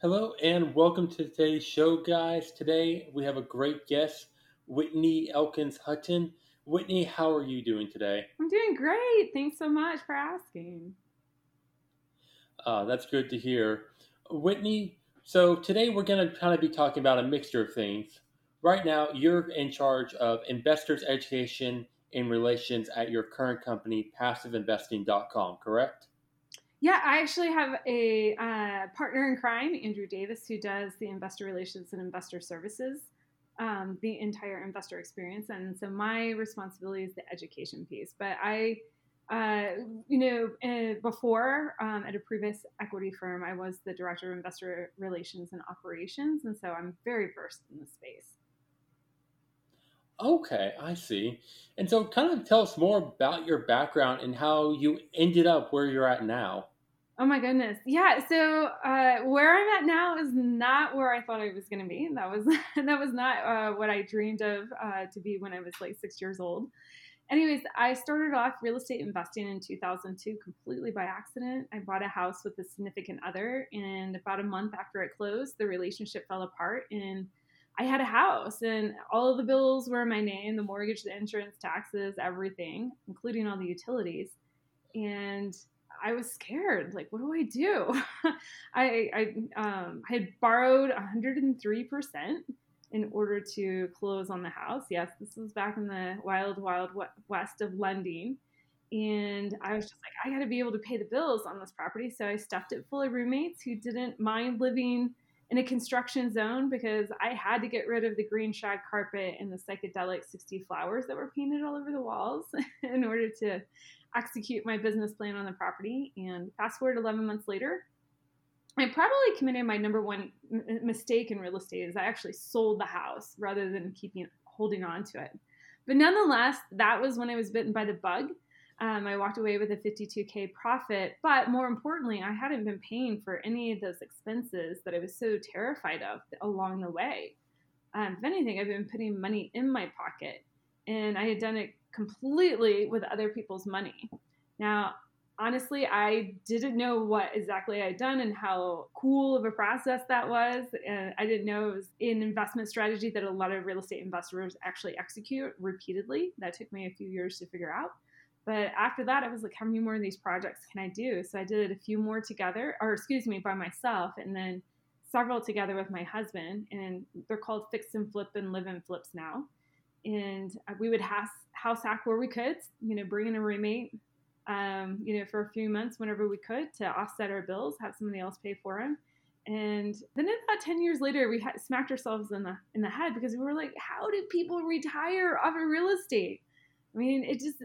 Hello and welcome to today's show, guys. Today we have a great guest, Whitney Elkins Hutten. Whitney, how are you doing today? I'm doing great. Thanks so much for asking. Uh, that's good to hear. Whitney, so today we're going to kind of be talking about a mixture of things. Right now, you're in charge of investors education and relations at your current company, passiveinvesting.com, correct? Yeah, I actually have a uh, partner in crime, Andrew Davis, who does the investor relations and investor services, um, the entire investor experience. And so my responsibility is the education piece. But I, uh, you know, uh, before um, at a previous equity firm, I was the director of investor relations and operations. And so I'm very versed in the space. Okay, I see. And so, kind of tell us more about your background and how you ended up where you're at now. Oh my goodness, yeah. So uh, where I'm at now is not where I thought I was going to be. That was that was not uh, what I dreamed of uh, to be when I was like six years old. Anyways, I started off real estate investing in 2002 completely by accident. I bought a house with a significant other, and about a month after it closed, the relationship fell apart and I had a house and all of the bills were in my name the mortgage, the insurance, taxes, everything, including all the utilities. And I was scared. Like, what do I do? I, I um, had borrowed 103% in order to close on the house. Yes, this was back in the wild, wild west of lending. And I was just like, I got to be able to pay the bills on this property. So I stuffed it full of roommates who didn't mind living in a construction zone because I had to get rid of the green shag carpet and the psychedelic 60 flowers that were painted all over the walls in order to execute my business plan on the property. And fast forward 11 months later, I probably committed my number one m- mistake in real estate is I actually sold the house rather than keeping holding on to it. But nonetheless, that was when I was bitten by the bug um, I walked away with a 52K profit, but more importantly, I hadn't been paying for any of those expenses that I was so terrified of along the way. Um, if anything, I've been putting money in my pocket and I had done it completely with other people's money. Now, honestly, I didn't know what exactly I'd done and how cool of a process that was. And I didn't know it was an investment strategy that a lot of real estate investors actually execute repeatedly. That took me a few years to figure out. But after that, I was like, how many more of these projects can I do? So I did it a few more together, or excuse me, by myself, and then several together with my husband. And they're called Fix and Flip and Live and Flips now. And we would house, house hack where we could, you know, bring in a roommate, um, you know, for a few months whenever we could to offset our bills, have somebody else pay for them. And then about 10 years later, we smacked ourselves in the in the head because we were like, how do people retire off of real estate? I mean, it just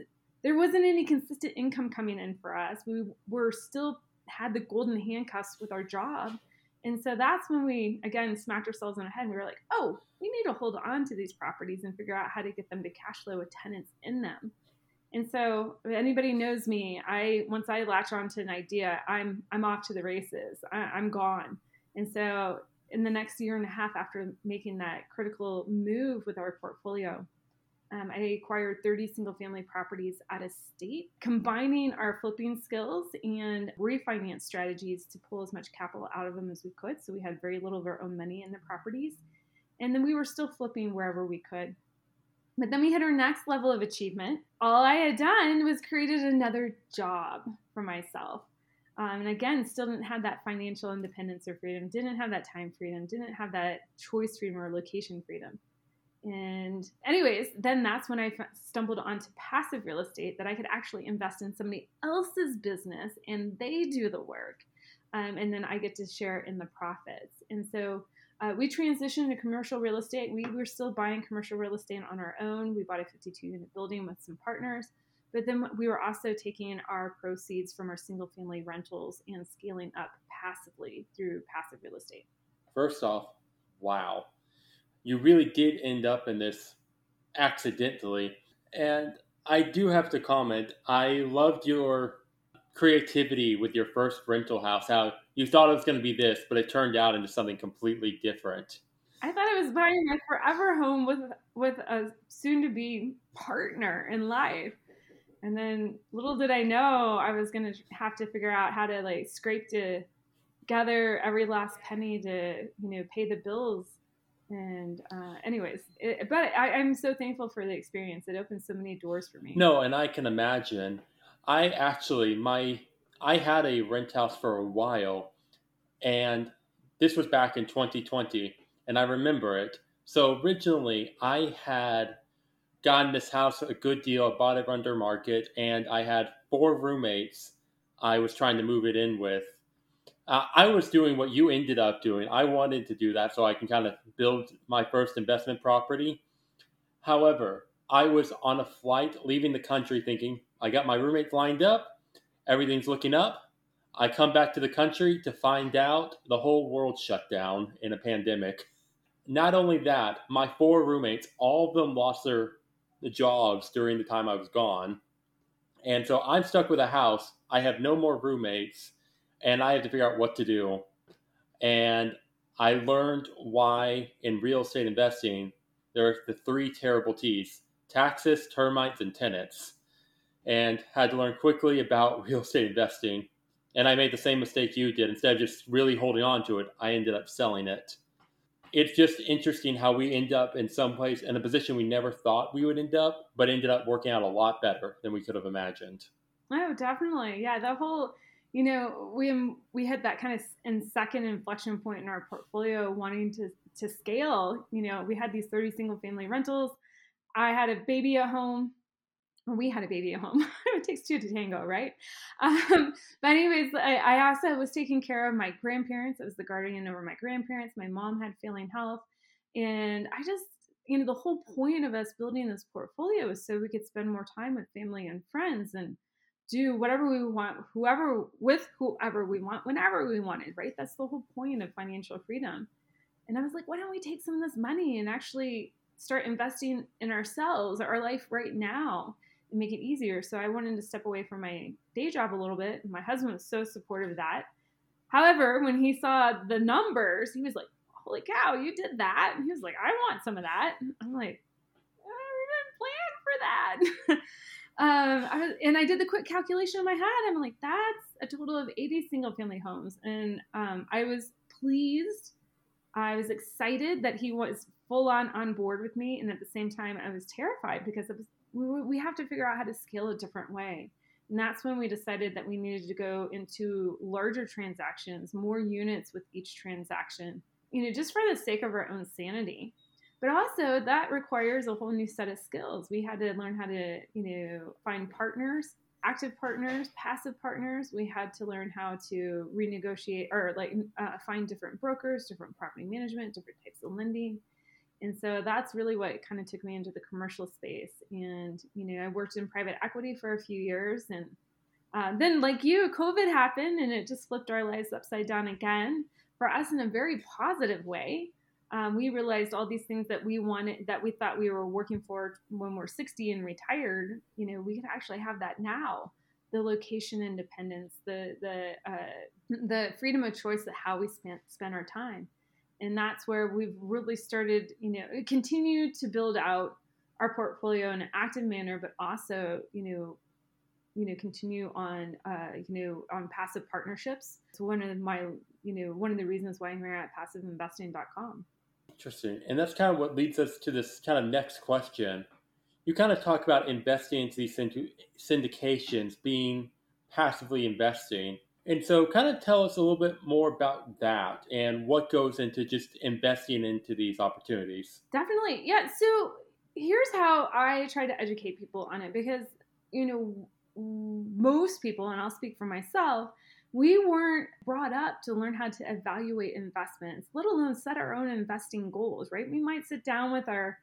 there wasn't any consistent income coming in for us. We were still had the golden handcuffs with our job. And so that's when we again smacked ourselves on the head and we were like, oh, we need to hold on to these properties and figure out how to get them to cash flow with tenants in them. And so if anybody knows me, I once I latch onto an idea, I'm I'm off to the races. I, I'm gone. And so in the next year and a half after making that critical move with our portfolio, um, I acquired 30 single family properties out of state, combining our flipping skills and refinance strategies to pull as much capital out of them as we could. So we had very little of our own money in the properties. And then we were still flipping wherever we could. But then we hit our next level of achievement. All I had done was created another job for myself. Um, and again, still didn't have that financial independence or freedom, didn't have that time freedom, didn't have that choice freedom or location freedom. And, anyways, then that's when I stumbled onto passive real estate that I could actually invest in somebody else's business and they do the work. Um, and then I get to share in the profits. And so uh, we transitioned to commercial real estate. We were still buying commercial real estate on our own. We bought a 52 unit building with some partners. But then we were also taking our proceeds from our single family rentals and scaling up passively through passive real estate. First off, wow you really did end up in this accidentally. And I do have to comment, I loved your creativity with your first rental house, how you thought it was going to be this, but it turned out into something completely different. I thought I was buying my forever home with with a soon to be partner in life. And then little did I know I was going to have to figure out how to like scrape to gather every last penny to you know pay the bills and uh, anyways it, but I, i'm so thankful for the experience. It opened so many doors for me. No and i can imagine. I actually my i had a rent house for a while and this was back in 2020 and i remember it. So originally i had gotten this house a good deal. I bought it under market and i had four roommates i was trying to move it in with uh, I was doing what you ended up doing. I wanted to do that so I can kind of build my first investment property. However, I was on a flight leaving the country thinking, I got my roommates lined up, everything's looking up. I come back to the country to find out the whole world shut down in a pandemic. Not only that, my four roommates, all of them lost their jobs during the time I was gone. And so I'm stuck with a house. I have no more roommates and I had to figure out what to do. And I learned why in real estate investing there are the three terrible T's taxes, termites, and tenants. And had to learn quickly about real estate investing. And I made the same mistake you did. Instead of just really holding on to it, I ended up selling it. It's just interesting how we end up in some place in a position we never thought we would end up, but ended up working out a lot better than we could have imagined. Oh, definitely. Yeah, the whole you know, we we had that kind of in second inflection point in our portfolio, wanting to to scale. You know, we had these thirty single family rentals. I had a baby at home. We had a baby at home. it takes two to tango, right? Um, but anyways, I, I also was taking care of my grandparents. I was the guardian over my grandparents. My mom had failing health, and I just you know the whole point of us building this portfolio is so we could spend more time with family and friends and do whatever we want, whoever with whoever we want, whenever we wanted, right? That's the whole point of financial freedom. And I was like, why don't we take some of this money and actually start investing in ourselves, our life right now, and make it easier? So I wanted to step away from my day job a little bit. My husband was so supportive of that. However, when he saw the numbers, he was like, holy cow, you did that. And he was like, I want some of that. I'm like, I didn't plan for that. um, I was, and I did the quick calculation in my head. I'm like, that's a total of 80 single family homes. And um, I was pleased. I was excited that he was full on on board with me. And at the same time, I was terrified because was, we, we have to figure out how to scale a different way. And that's when we decided that we needed to go into larger transactions, more units with each transaction, you know, just for the sake of our own sanity but also that requires a whole new set of skills. We had to learn how to, you know, find partners, active partners, passive partners. We had to learn how to renegotiate or like uh, find different brokers, different property management, different types of lending. And so that's really what kind of took me into the commercial space. And, you know, I worked in private equity for a few years. And uh, then, like you, COVID happened and it just flipped our lives upside down again for us in a very positive way um, we realized all these things that we wanted that we thought we were working for when we're 60 and retired you know we could actually have that now. The location independence the the uh, the freedom of choice of how we spent spend our time. And that's where we've really started you know continue to build out our portfolio in an active manner but also you know you know continue on uh, you know on passive partnerships. It's one of my you know one of the reasons why i'm here at passiveinvesting.com Interesting. And that's kind of what leads us to this kind of next question. You kind of talk about investing into these syndications, being passively investing. And so, kind of tell us a little bit more about that and what goes into just investing into these opportunities. Definitely. Yeah. So, here's how I try to educate people on it because, you know, most people, and I'll speak for myself, we weren't brought up to learn how to evaluate investments, let alone set our own investing goals, right? We might sit down with our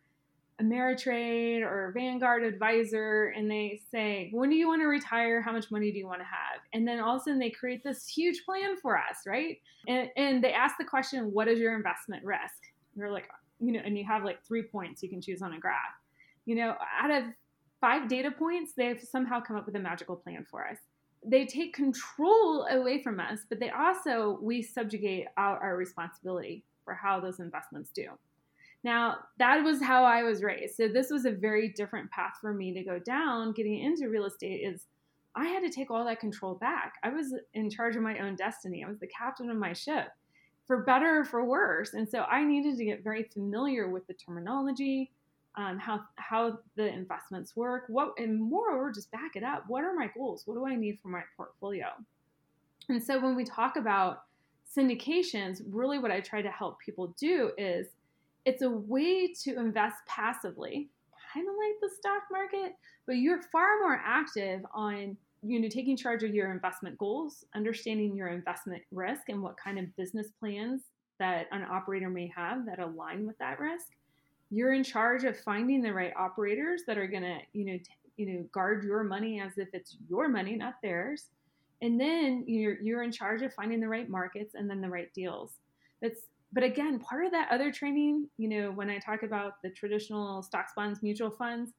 Ameritrade or Vanguard advisor and they say, When do you want to retire? How much money do you want to have? And then all of a sudden they create this huge plan for us, right? And, and they ask the question, What is your investment risk? We're like, you know, and you have like three points you can choose on a graph. You know, out of five data points, they've somehow come up with a magical plan for us they take control away from us, but they also, we subjugate our, our responsibility for how those investments do. Now, that was how I was raised. So this was a very different path for me to go down getting into real estate is I had to take all that control back. I was in charge of my own destiny. I was the captain of my ship, for better or for worse. And so I needed to get very familiar with the terminology, um, how how the investments work, what, and moreover, just back it up. What are my goals? What do I need for my portfolio? And so when we talk about syndications, really what I try to help people do is it's a way to invest passively, kind of like the stock market, but you're far more active on you know taking charge of your investment goals, understanding your investment risk and what kind of business plans that an operator may have that align with that risk. You're in charge of finding the right operators that are going to, you know, t- you know, guard your money as if it's your money, not theirs. And then you're you're in charge of finding the right markets and then the right deals. That's but again part of that other training you know when i talk about the traditional stocks bonds mutual funds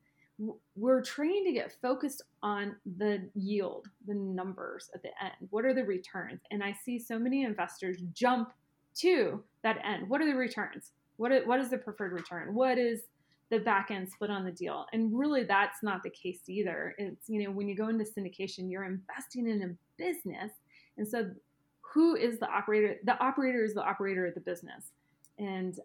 we're trained to get focused on the yield the numbers at the end. What are the returns? And i see so many investors jump to that end. What are the returns what is, what is the preferred return what is the back end split on the deal. And really, that's not the case either. It's, you know, when you go into syndication, you're investing in a business. And so, who is the operator? The operator is the operator of the business. And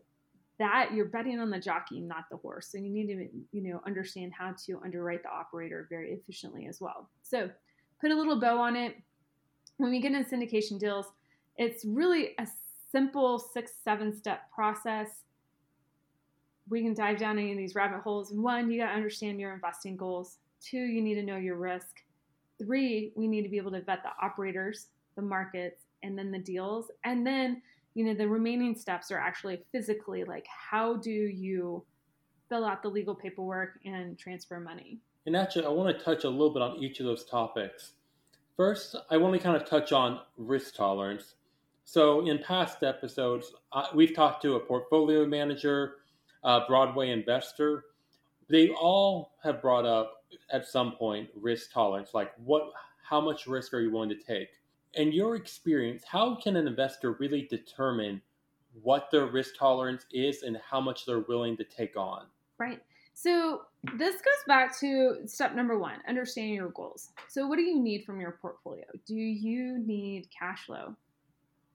that you're betting on the jockey, not the horse. So you need to, you know, understand how to underwrite the operator very efficiently as well. So put a little bow on it. When we get into syndication deals, it's really a simple six, seven step process we can dive down any of these rabbit holes. One, you got to understand your investing goals. Two, you need to know your risk. Three, we need to be able to vet the operators, the markets, and then the deals. And then, you know, the remaining steps are actually physically like how do you fill out the legal paperwork and transfer money? And actually, I want to touch a little bit on each of those topics. First, I want to kind of touch on risk tolerance. So, in past episodes, uh, we've talked to a portfolio manager, uh, Broadway investor, they all have brought up at some point risk tolerance, like what, how much risk are you willing to take? In your experience, how can an investor really determine what their risk tolerance is and how much they're willing to take on? Right. So this goes back to step number one, understanding your goals. So what do you need from your portfolio? Do you need cash flow,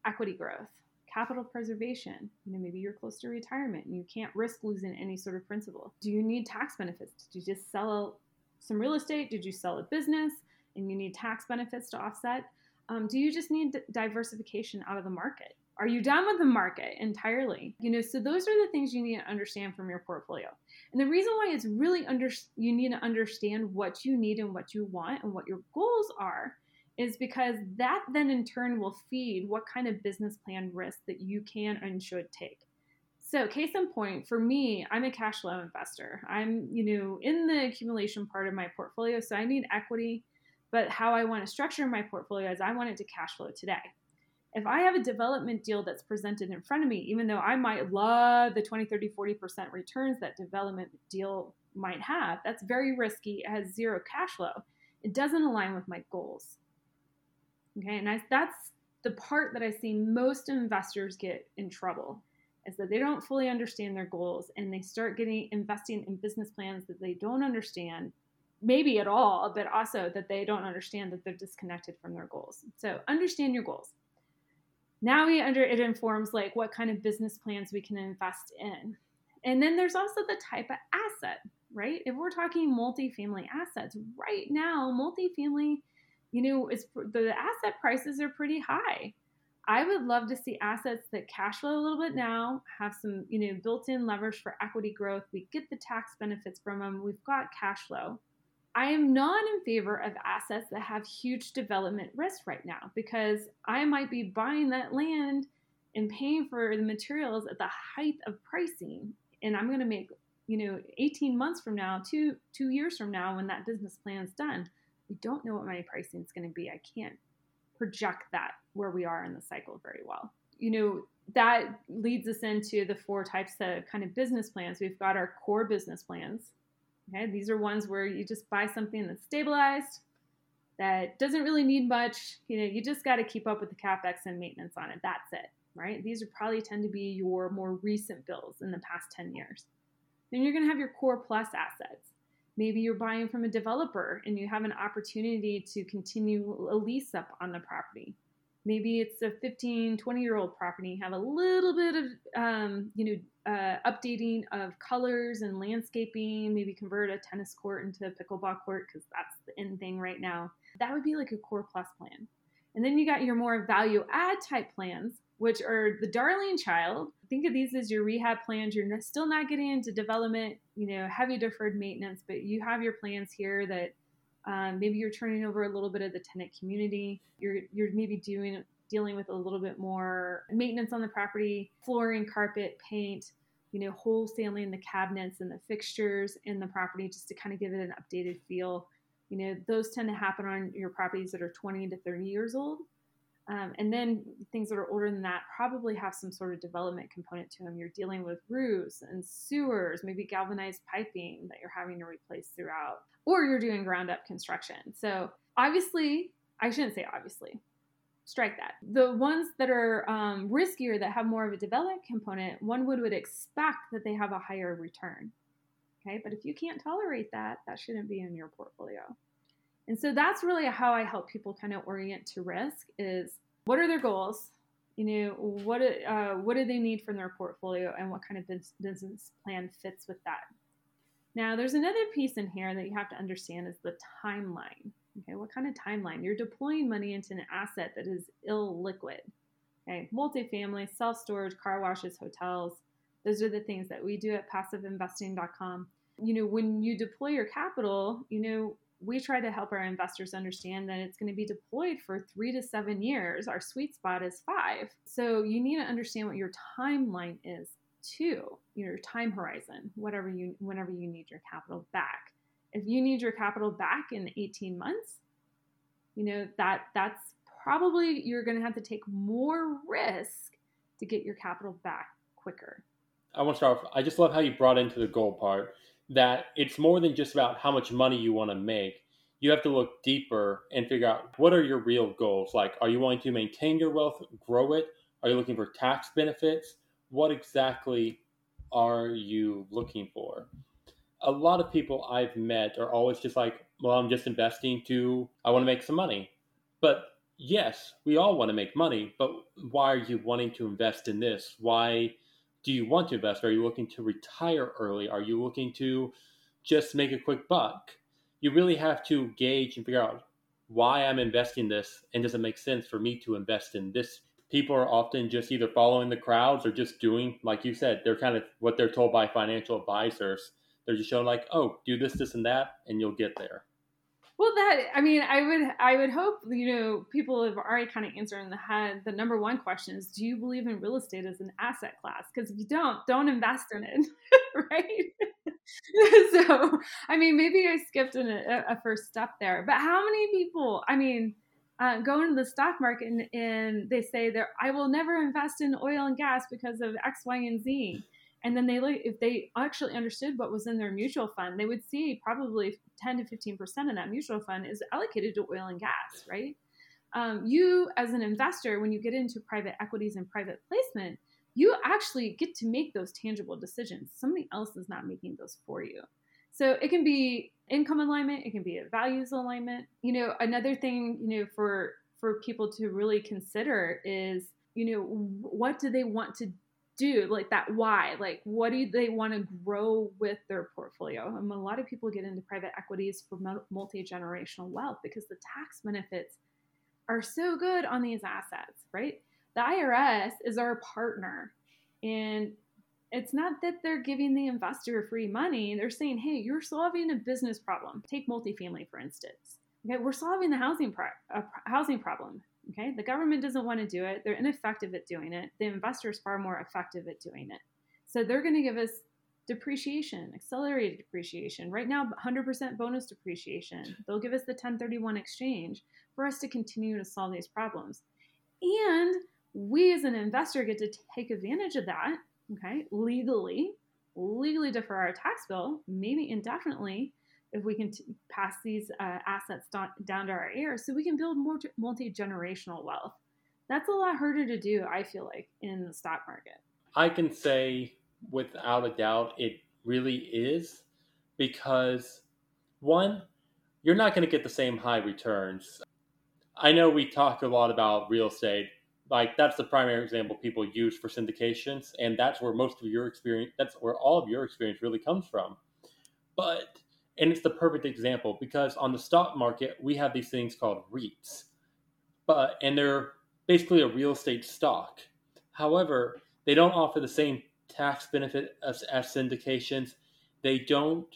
equity growth, capital preservation. You know, maybe you're close to retirement and you can't risk losing any sort of principal. Do you need tax benefits? Did you just sell some real estate? Did you sell a business and you need tax benefits to offset? Um, do you just need diversification out of the market? Are you done with the market entirely? You know, so those are the things you need to understand from your portfolio. And the reason why it's really under you need to understand what you need and what you want and what your goals are is because that then in turn will feed what kind of business plan risk that you can and should take. So, case in point, for me, I'm a cash flow investor. I'm, you know, in the accumulation part of my portfolio, so I need equity, but how I want to structure my portfolio is I want it to cash flow today. If I have a development deal that's presented in front of me, even though I might love the 20, 30, 40% returns that development deal might have, that's very risky. It has zero cash flow. It doesn't align with my goals. Okay, and I, that's the part that I see most investors get in trouble is that they don't fully understand their goals and they start getting investing in business plans that they don't understand maybe at all but also that they don't understand that they're disconnected from their goals. So understand your goals. Now we under it informs like what kind of business plans we can invest in. And then there's also the type of asset right? If we're talking multifamily assets right now multifamily you know, it's the asset prices are pretty high. I would love to see assets that cash flow a little bit now, have some, you know, built-in levers for equity growth. We get the tax benefits from them. We've got cash flow. I am not in favor of assets that have huge development risk right now because I might be buying that land and paying for the materials at the height of pricing and I'm going to make, you know, 18 months from now, 2 2 years from now when that business plan is done, we don't know what my pricing is going to be. I can't project that where we are in the cycle very well. You know, that leads us into the four types of kind of business plans. We've got our core business plans. Okay, these are ones where you just buy something that's stabilized, that doesn't really need much. You know, you just got to keep up with the capex and maintenance on it. That's it, right? These are probably tend to be your more recent bills in the past 10 years. Then you're going to have your core plus assets Maybe you're buying from a developer and you have an opportunity to continue a lease up on the property. Maybe it's a 15, 20 year old property. You have a little bit of, um, you know, uh, updating of colors and landscaping. Maybe convert a tennis court into a pickleball court because that's the in thing right now. That would be like a core plus plan. And then you got your more value add type plans, which are the darling child. Think of these as your rehab plans. You're still not getting into development, you know, heavy deferred maintenance, but you have your plans here that um, maybe you're turning over a little bit of the tenant community. You're you're maybe doing dealing with a little bit more maintenance on the property, flooring, carpet, paint, you know, wholesaling the cabinets and the fixtures in the property just to kind of give it an updated feel. You know, those tend to happen on your properties that are 20 to 30 years old. Um, and then things that are older than that probably have some sort of development component to them. You're dealing with roofs and sewers, maybe galvanized piping that you're having to replace throughout, or you're doing ground up construction. So, obviously, I shouldn't say obviously, strike that. The ones that are um, riskier, that have more of a development component, one would, would expect that they have a higher return. Okay, but if you can't tolerate that, that shouldn't be in your portfolio. And so that's really how I help people kind of orient to risk is what are their goals? You know, what uh, what do they need from their portfolio, and what kind of business plan fits with that? Now, there's another piece in here that you have to understand is the timeline. Okay, what kind of timeline? You're deploying money into an asset that is illiquid. Okay, multifamily, self storage, car washes, hotels. Those are the things that we do at passiveinvesting.com. You know, when you deploy your capital, you know, we try to help our investors understand that it's going to be deployed for three to seven years. Our sweet spot is five. So you need to understand what your timeline is too, your time horizon, whatever you whenever you need your capital back. If you need your capital back in 18 months, you know that that's probably you're going to have to take more risk to get your capital back quicker. I want to start off. I just love how you brought into the goal part that it's more than just about how much money you want to make. You have to look deeper and figure out what are your real goals. Like, are you wanting to maintain your wealth, grow it? Are you looking for tax benefits? What exactly are you looking for? A lot of people I've met are always just like, well, I'm just investing to, I want to make some money. But yes, we all want to make money, but why are you wanting to invest in this? Why do you want to invest? Are you looking to retire early? Are you looking to just make a quick buck? You really have to gauge and figure out why I'm investing this and does it make sense for me to invest in this? People are often just either following the crowds or just doing, like you said, they're kind of what they're told by financial advisors. They're just showing, like, oh, do this, this, and that, and you'll get there. Well, that I mean, I would I would hope you know people have already kind of answered in the head. The number one question is, do you believe in real estate as an asset class? Because if you don't, don't invest in it, right? so, I mean, maybe I skipped a, a, first step there. But how many people? I mean, uh, go into the stock market and, and they say that I will never invest in oil and gas because of X, Y, and Z and then they look if they actually understood what was in their mutual fund they would see probably 10 to 15 percent of that mutual fund is allocated to oil and gas right? Um, you as an investor when you get into private equities and private placement you actually get to make those tangible decisions. Somebody else is not making those for you. So it can be income alignment it can be a values alignment. You know another thing you know for for people to really consider is you know what do they want to do like that why? Like what do they want to grow with their portfolio? And a lot of people get into private equities for multi-generational wealth because the tax benefits are so good on these assets right? The irs is our partner and it's not that they're giving the investor free money. They're saying hey you're solving a business problem. Take multifamily for instance. Okay we're solving the housing pro- uh, housing problem Okay, the government doesn't want to do it. They're ineffective at doing it. The investor is far more effective at doing it. So they're going to give us depreciation, accelerated depreciation. Right now, 100% bonus depreciation. They'll give us the 1031 exchange for us to continue to solve these problems. And we as an investor get to take advantage of that, okay, legally, legally defer our tax bill, maybe indefinitely, if we can t- pass these uh, assets down to our heirs so we can build more multi-generational wealth that's a lot harder to do i feel like in the stock market i can say without a doubt it really is because One, you're not going to get the same high returns. I know we talk a lot about real estate. Like that's the primary example people use for syndications, and that's where most of your experience, that's where all of your experience really comes from. But, and it's the perfect example because on the stock market, we have these things called REITs, but, and they're basically a real estate stock. However, they don't offer the same tax benefit as, as syndications. They don't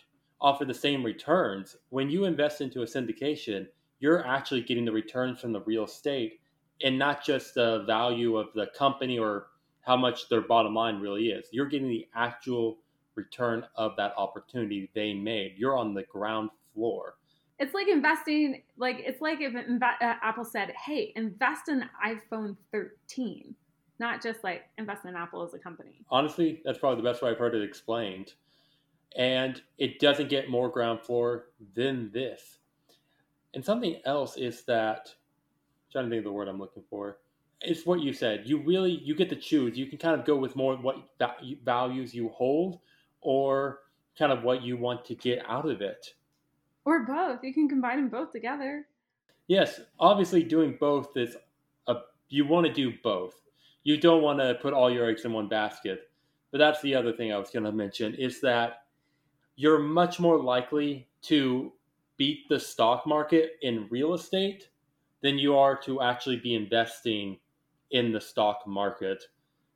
offer the same returns. When you invest into a syndication, you're actually getting the returns from the real estate and not just the value of the company or how much their bottom line really is. You're getting the actual return of that opportunity they made. You're on the ground floor. It's like investing, like it's like if inv- uh, Apple said, "Hey, invest in iPhone 13." not just like invest in Apple as a company. Honestly, that's probably the best way I've heard it explained. And it doesn't get more ground floor than this. And something else is that I'm trying to think of the word I'm looking for. It's what you said. You really you get to choose. You can kind of go with more what values you hold, or kind of what you want to get out of it. Or both. You can combine them both together. Yes, obviously doing both is a you want to do both you don't want to put all your eggs in one basket. But that's the other thing I was going to mention is that you're much more likely to beat the stock market in real estate than you are to actually be investing in the stock market.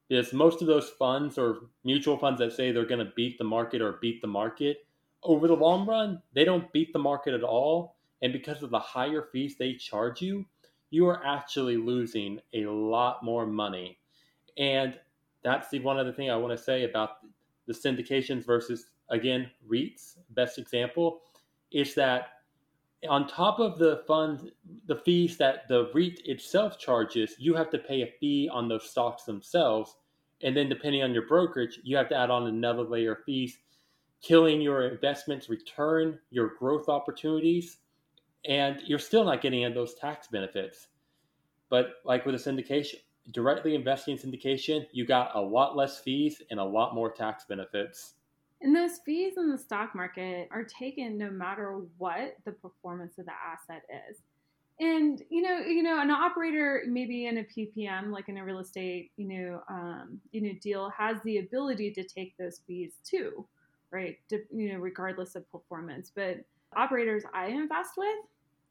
Because most of those funds or mutual funds that say they're going to beat the market or beat the market, over the long run, they don't beat the market at all. And because of the higher fees they charge you, you are actually losing a lot more money. And that's the one other thing I want to say about the syndications versus, again, REITs. Best example is that on top of the fund, the fees that the REIT itself charges, you have to pay a fee on those stocks themselves. And then, depending on your brokerage, you have to add on another layer of fees, killing your investments return, your growth opportunities, and you're still not getting those tax benefits. But like with a syndication, directly investing in syndication, you got a lot less fees and a lot more tax benefits. And those fees in the stock market are taken no matter what the performance of the asset is. And you know, you know, an operator maybe in a PPM, like in a real estate, you know, um, you know, deal, has the ability to take those fees too, right? To, you know, regardless of performance. But operators I invest with,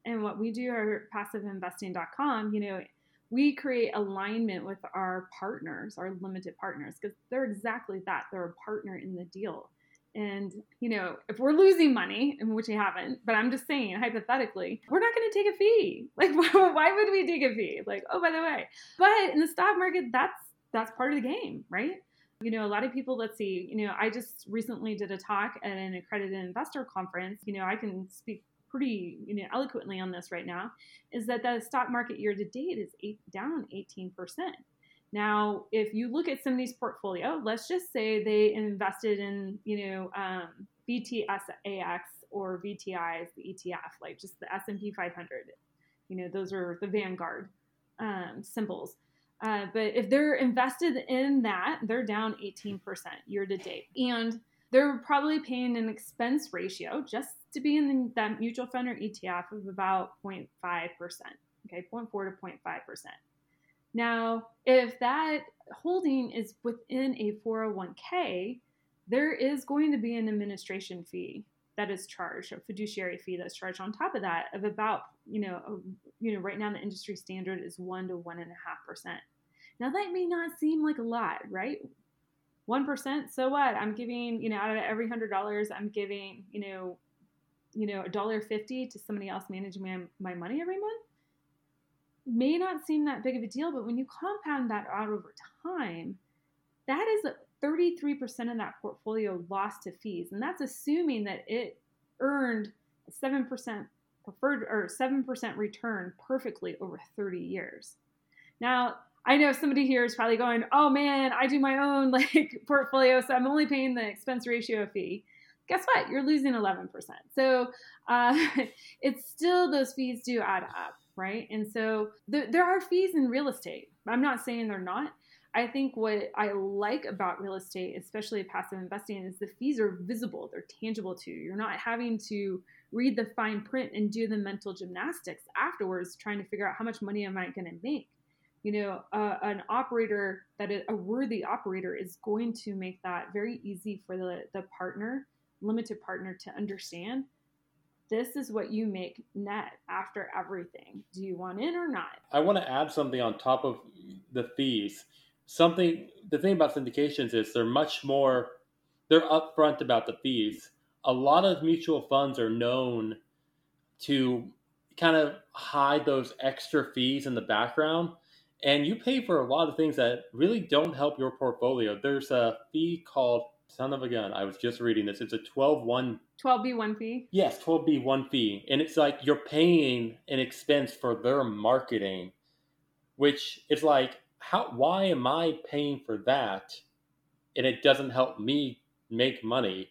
and what we do at passiveinvesting.com, you know, we create alignment with our partners, our limited partners, because they're exactly that. They're a partner in the deal. And, you know, if we're losing money, which we haven't, but I'm just saying, hypothetically, we're not going to take a fee. Like, why would we take a fee? Like, oh, by the way. But in the stock market, that's that's part of the game, right? You know, a lot of people, let's see, you know, I just recently did a talk at an accredited investor conference. You know, I can speak pretty you know eloquently on this right now is that the stock market year to date is eight, down 18%. Now, if you look at somebody's portfolio, let's just say they invested in, you know, um, VTSAX or VTI the ETF, like just the S&P 500. You know, those are the Vanguard um, symbols. Uh, but if they're invested in that, they're down 18% year to date. And they're probably paying an expense ratio just to be in that mutual fund or ETF of about 0.5%, okay, 0.4 to 0.5%. Now, if that holding is within a 401k, there is going to be an administration fee that is charged, a fiduciary fee that's charged on top of that of about, you know, a, you know, right now the industry standard is one to one and a half percent. Now that may not seem like a lot, right? 1%, so what? I'm giving, you know, out of every $100, I'm giving, you know, you know, a dollar fifty to somebody else managing my, my money every month may not seem that big of a deal, but when you compound that out over time, that is 33% of that portfolio lost to fees. And that's assuming that it earned 7% preferred or 7% return perfectly over 30 years. Now, I know somebody here is probably going, "Oh man, I do my own like portfolio, so I'm only paying the expense ratio fee." Guess what? You're losing 11%. So uh, it's still those fees do add up, right? And so th- there are fees in real estate. I'm not saying they're not, I think what I like about real estate, especially passive investing, is the fees are visible, they're tangible to you. You're not having to read the fine print and do the mental gymnastics afterwards, trying to figure out how much money am I going to make. You know, uh, an operator that a worthy operator is going to make that very easy for the, the partner, limited partner, to understand this is what you make net after everything. Do you want in or not? I want to add something on top of the fees. Something the thing about syndications is they're much more they're upfront about the fees. A lot of mutual funds are known to kind of hide those extra fees in the background and you pay for a lot of things that really don't help your portfolio. There's a fee called son of a gun. I was just reading this. It's a 12 1 12B1 fee? Yes, 12B1 fee. And it's like you're paying an expense for their marketing, which is like, how why am I paying for that and it doesn't help me make money?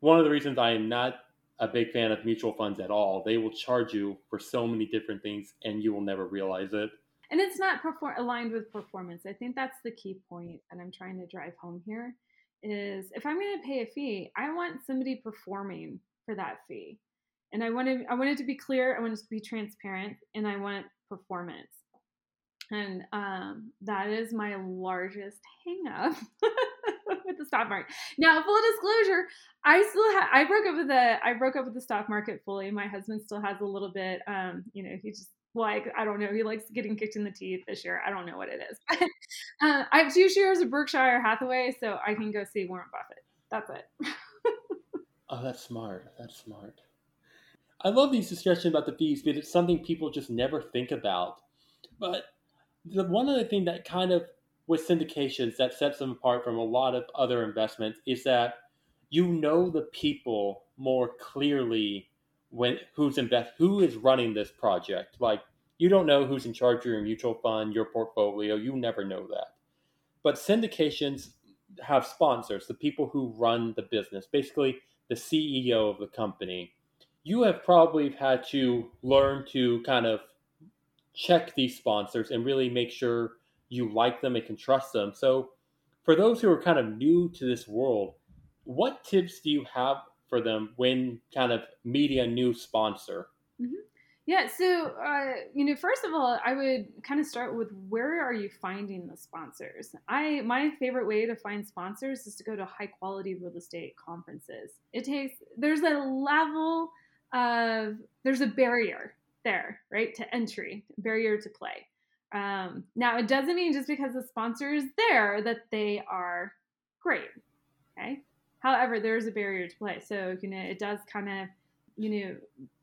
One of the reasons I am not a big fan of mutual funds at all. They will charge you for so many different things and you will never realize it. And it's not perform- aligned with performance. I think that's the key point that I'm trying to drive home here is if I'm going to pay a fee, I want somebody performing for that fee. And I want to I want it to be clear, I want it to be transparent, and I want performance. And um, that is my largest hangup with the stock market. Now, full disclosure, I still have I broke up with the I broke up with the stock market fully. My husband still has a little bit. Um, you know, he just like I don't know. He likes getting kicked in the teeth this year. I don't know what it is. uh, I have two shares of Berkshire Hathaway, so I can go see Warren Buffett. That's it. oh, that's smart. That's smart. I love these discussions about the fees, but it's something people just never think about. But the one other thing that kind of with syndications that sets them apart from a lot of other investments is that you know the people more clearly when who's invest who is running this project. Like you don't know who's in charge of your mutual fund, your portfolio. You never know that. But syndications have sponsors, the people who run the business, basically the CEO of the company. You have probably had to learn to kind of check these sponsors and really make sure you like them and can trust them. So, for those who are kind of new to this world, what tips do you have for them when kind of media new sponsor? Mm-hmm. Yeah, so uh, you know, first of all, I would kind of start with where are you finding the sponsors? I my favorite way to find sponsors is to go to high quality real estate conferences. It takes there's a level of there's a barrier there, right, to entry, barrier to play. Um, now, it doesn't mean just because the sponsor is there that they are great. Okay, However, there's a barrier to play. So, you know, it does kind of, you know,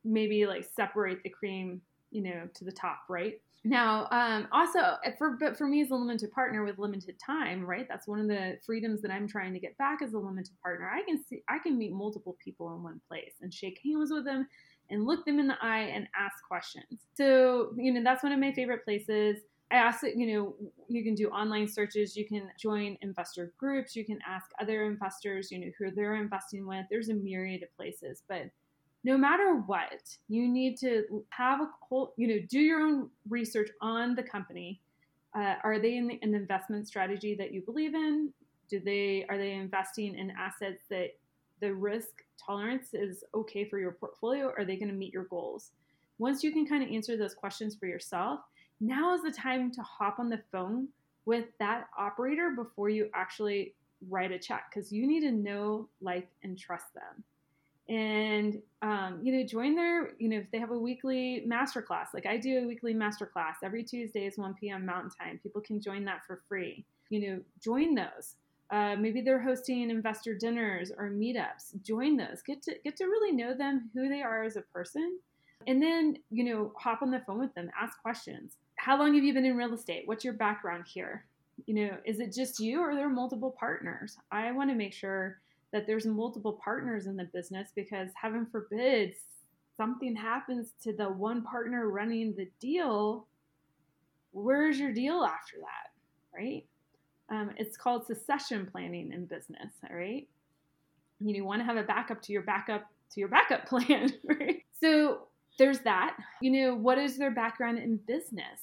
maybe like separate the cream, you know, to the top, right? Now, um, also for but for me as a limited partner with limited time, right? That's one of the freedoms that I'm trying to get back as a limited partner. I can see I can meet multiple people in one place and shake hands with them and look them in the eye and ask questions. So, you know, that's one of my favorite places. I ask that you know, you can do online searches, you can join investor groups, you can ask other investors, you know, who they're investing with. There's a myriad of places, but no matter what, you need to have a whole, you know, do your own research on the company. Uh, are they in the, an investment strategy that you believe in? Do they are they investing in assets that the risk tolerance is okay for your portfolio? Are they going to meet your goals? Once you can kind of answer those questions for yourself, now is the time to hop on the phone with that operator before you actually write a check because you need to know, like, and trust them. And um, you know, join their, you know, if they have a weekly masterclass, like I do a weekly masterclass every Tuesday is 1 p.m. Mountain Time. People can join that for free. You know, join those. Uh, maybe they're hosting investor dinners or meetups. Join those. Get to get to really know them, who they are as a person, and then you know, hop on the phone with them, ask questions how long have you been in real estate? What's your background here? You know, is it just you or are there multiple partners? I want to make sure that there's multiple partners in the business because heaven forbid something happens to the one partner running the deal. Where's your deal after that? Right? Um, it's called succession planning in business. All right. You, know, you want to have a backup to your backup to your backup plan. Right. So there's that. You know, what is their background in business?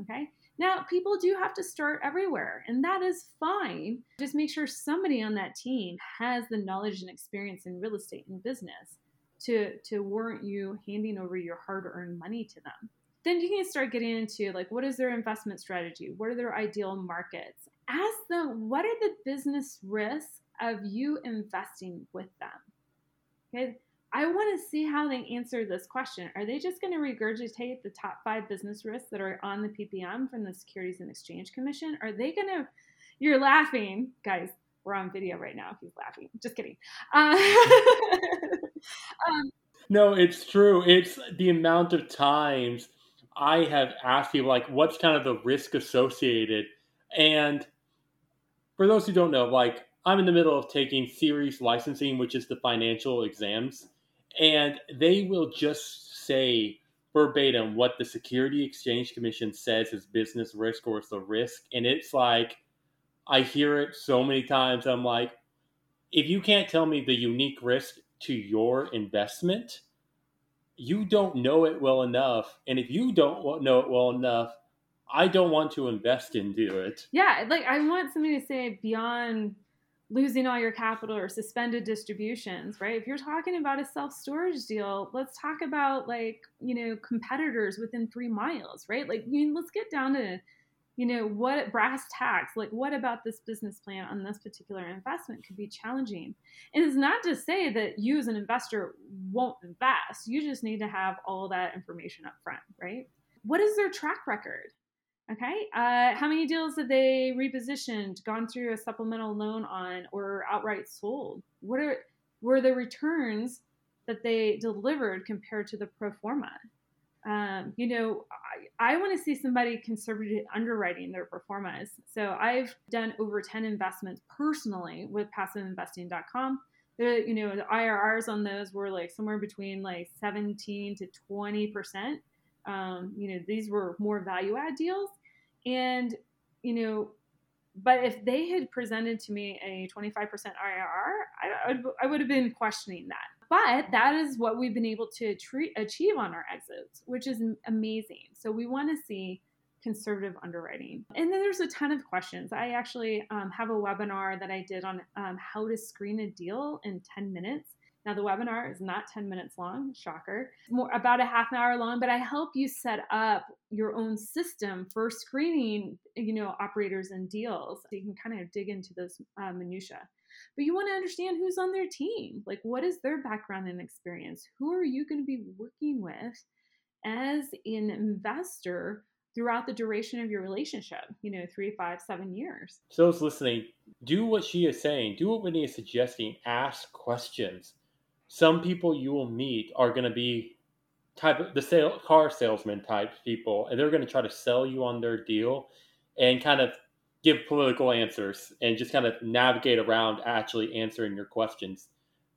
Okay. Now, people do have to start everywhere, and that is fine. Just make sure somebody on that team has the knowledge and experience in real estate and business to, to warrant you handing over your hard earned money to them. Then you can start getting into like what is their investment strategy? What are their ideal markets? Ask them what are the business risks of you investing with them? Okay, I want to see how they answer this question. Are they just going to regurgitate the top five business risks that are on the PPM from the Securities and Exchange Commission? Are they going to, you're laughing, guys, we're on video right now. If he's laughing. Just kidding. Uh, um, no, it's true. It's the amount of times I have asked people, like, what's kind of the risk associated? And for those who don't know, like, I'm in the middle of taking series licensing, which is the financial exams and they will just say verbatim what the Security Exchange Commission says is business risk or it's a risk. And it's like, I hear it so many times. I'm like, if you can't tell me the unique risk to your investment, you don't know it well enough. And if you don't know it well enough, I don't want to invest into it. Yeah, like I want somebody to say beyond losing all your capital or suspended distributions, right? If you're talking about a self storage deal, let's talk about like, you know, competitors within three miles, right? Like, you let's get down to, you know, what brass tacks, like, what about this business plan on this particular investment could be challenging? And it's not to say that you as an investor won't invest, you just need to have all that information up front, right? What is their track record? Okay. Uh, how many deals have they repositioned, gone through a supplemental loan on, or outright sold? What are were the returns that they delivered compared to the pro forma? Um, you know, I, I want to see somebody conservative underwriting their performance. So I've done over 10 investments personally with passiveinvesting.com. The, you know, the IRRs on those were like somewhere between like 17 to 20 percent. Um, you know, these were more value add deals. And, you know, but if they had presented to me a 25% IRR, I, I would have been questioning that. But that is what we've been able to treat, achieve on our exits, which is amazing. So we want to see conservative underwriting. And then there's a ton of questions. I actually um, have a webinar that I did on um, how to screen a deal in 10 minutes. Now, the webinar is not 10 minutes long, shocker, more about a half an hour long, but I help you set up your own system for screening, you know, operators and deals. So you can kind of dig into those uh, minutia. But you want to understand who's on their team. Like, what is their background and experience? Who are you going to be working with as an investor throughout the duration of your relationship you know three five seven years so those listening do what she is saying do what Whitney is suggesting ask questions some people you will meet are going to be type of the sale car salesman type people and they're going to try to sell you on their deal and kind of give political answers and just kind of navigate around actually answering your questions.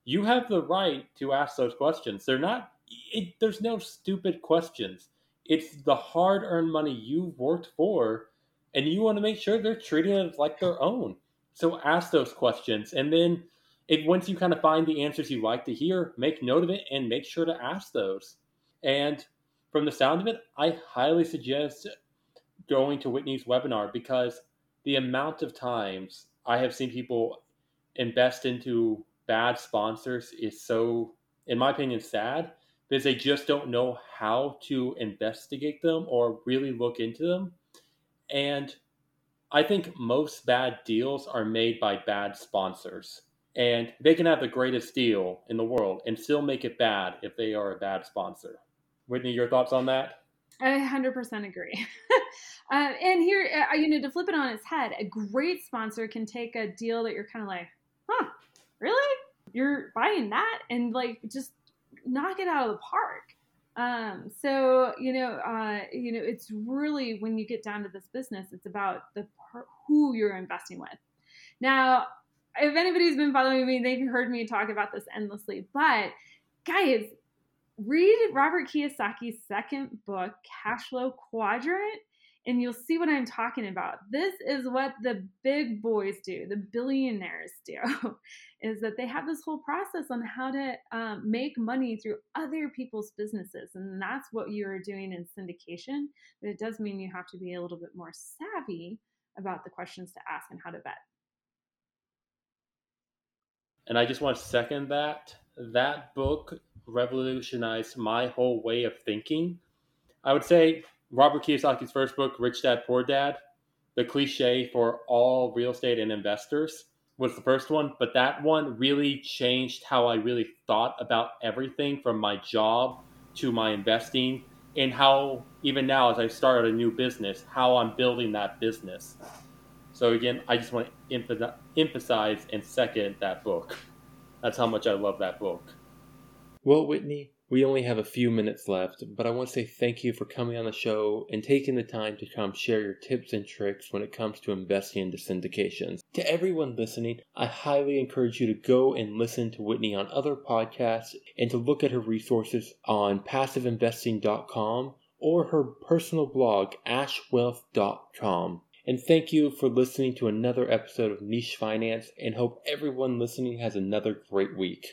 You have the right to ask those questions. They're not it, there's no stupid questions. It's the hard earned money you've worked for and you want to make sure they're treating it like their own. So ask those questions and then if once you kind of find the answers you like to hear, make note of it and make sure to ask those. And from the sound of it, I highly suggest going to Whitney's webinar because the amount of times I have seen people invest into bad sponsors is so, in my opinion, sad because they just don't know how to investigate them or really look into them. And I think most bad deals are made by bad sponsors. And they can have the greatest deal in the world and still make it bad if they are a bad sponsor. Whitney, your thoughts on that? I 100% agree. uh, and here, uh, you know, to flip it on its head, a great sponsor can take a deal that you're kind of like, huh, really? You're buying that and like just knock it out of the park. Um, so you know, uh, you know, it's really when you get down to this business, it's about the who you're investing with. Now, if anybody's been following me, they've heard me talk about this endlessly. But guys, read Robert Kiyosaki's second book, Cash Flow Quadrant, and you'll see what I'm talking about. This is what the big boys do, the billionaires do, is that they have this whole process on how to um, make money through other people's businesses. And that's what you're doing in syndication. But it does mean you have to be a little bit more savvy about the questions to ask and how to bet. And I just want to second that. That book revolutionized my whole way of thinking. I would say Robert Kiyosaki's first book, Rich Dad Poor Dad, the cliche for all real estate and investors, was the first one. But that one really changed how I really thought about everything from my job to my investing and how, even now, as I start a new business, how I'm building that business. So, again, I just want to emphasize and second that book. That's how much I love that book. Well, Whitney, we only have a few minutes left, but I want to say thank you for coming on the show and taking the time to come share your tips and tricks when it comes to investing into syndications. To everyone listening, I highly encourage you to go and listen to Whitney on other podcasts and to look at her resources on passiveinvesting.com or her personal blog, ashwealth.com. And thank you for listening to another episode of Niche Finance and hope everyone listening has another great week.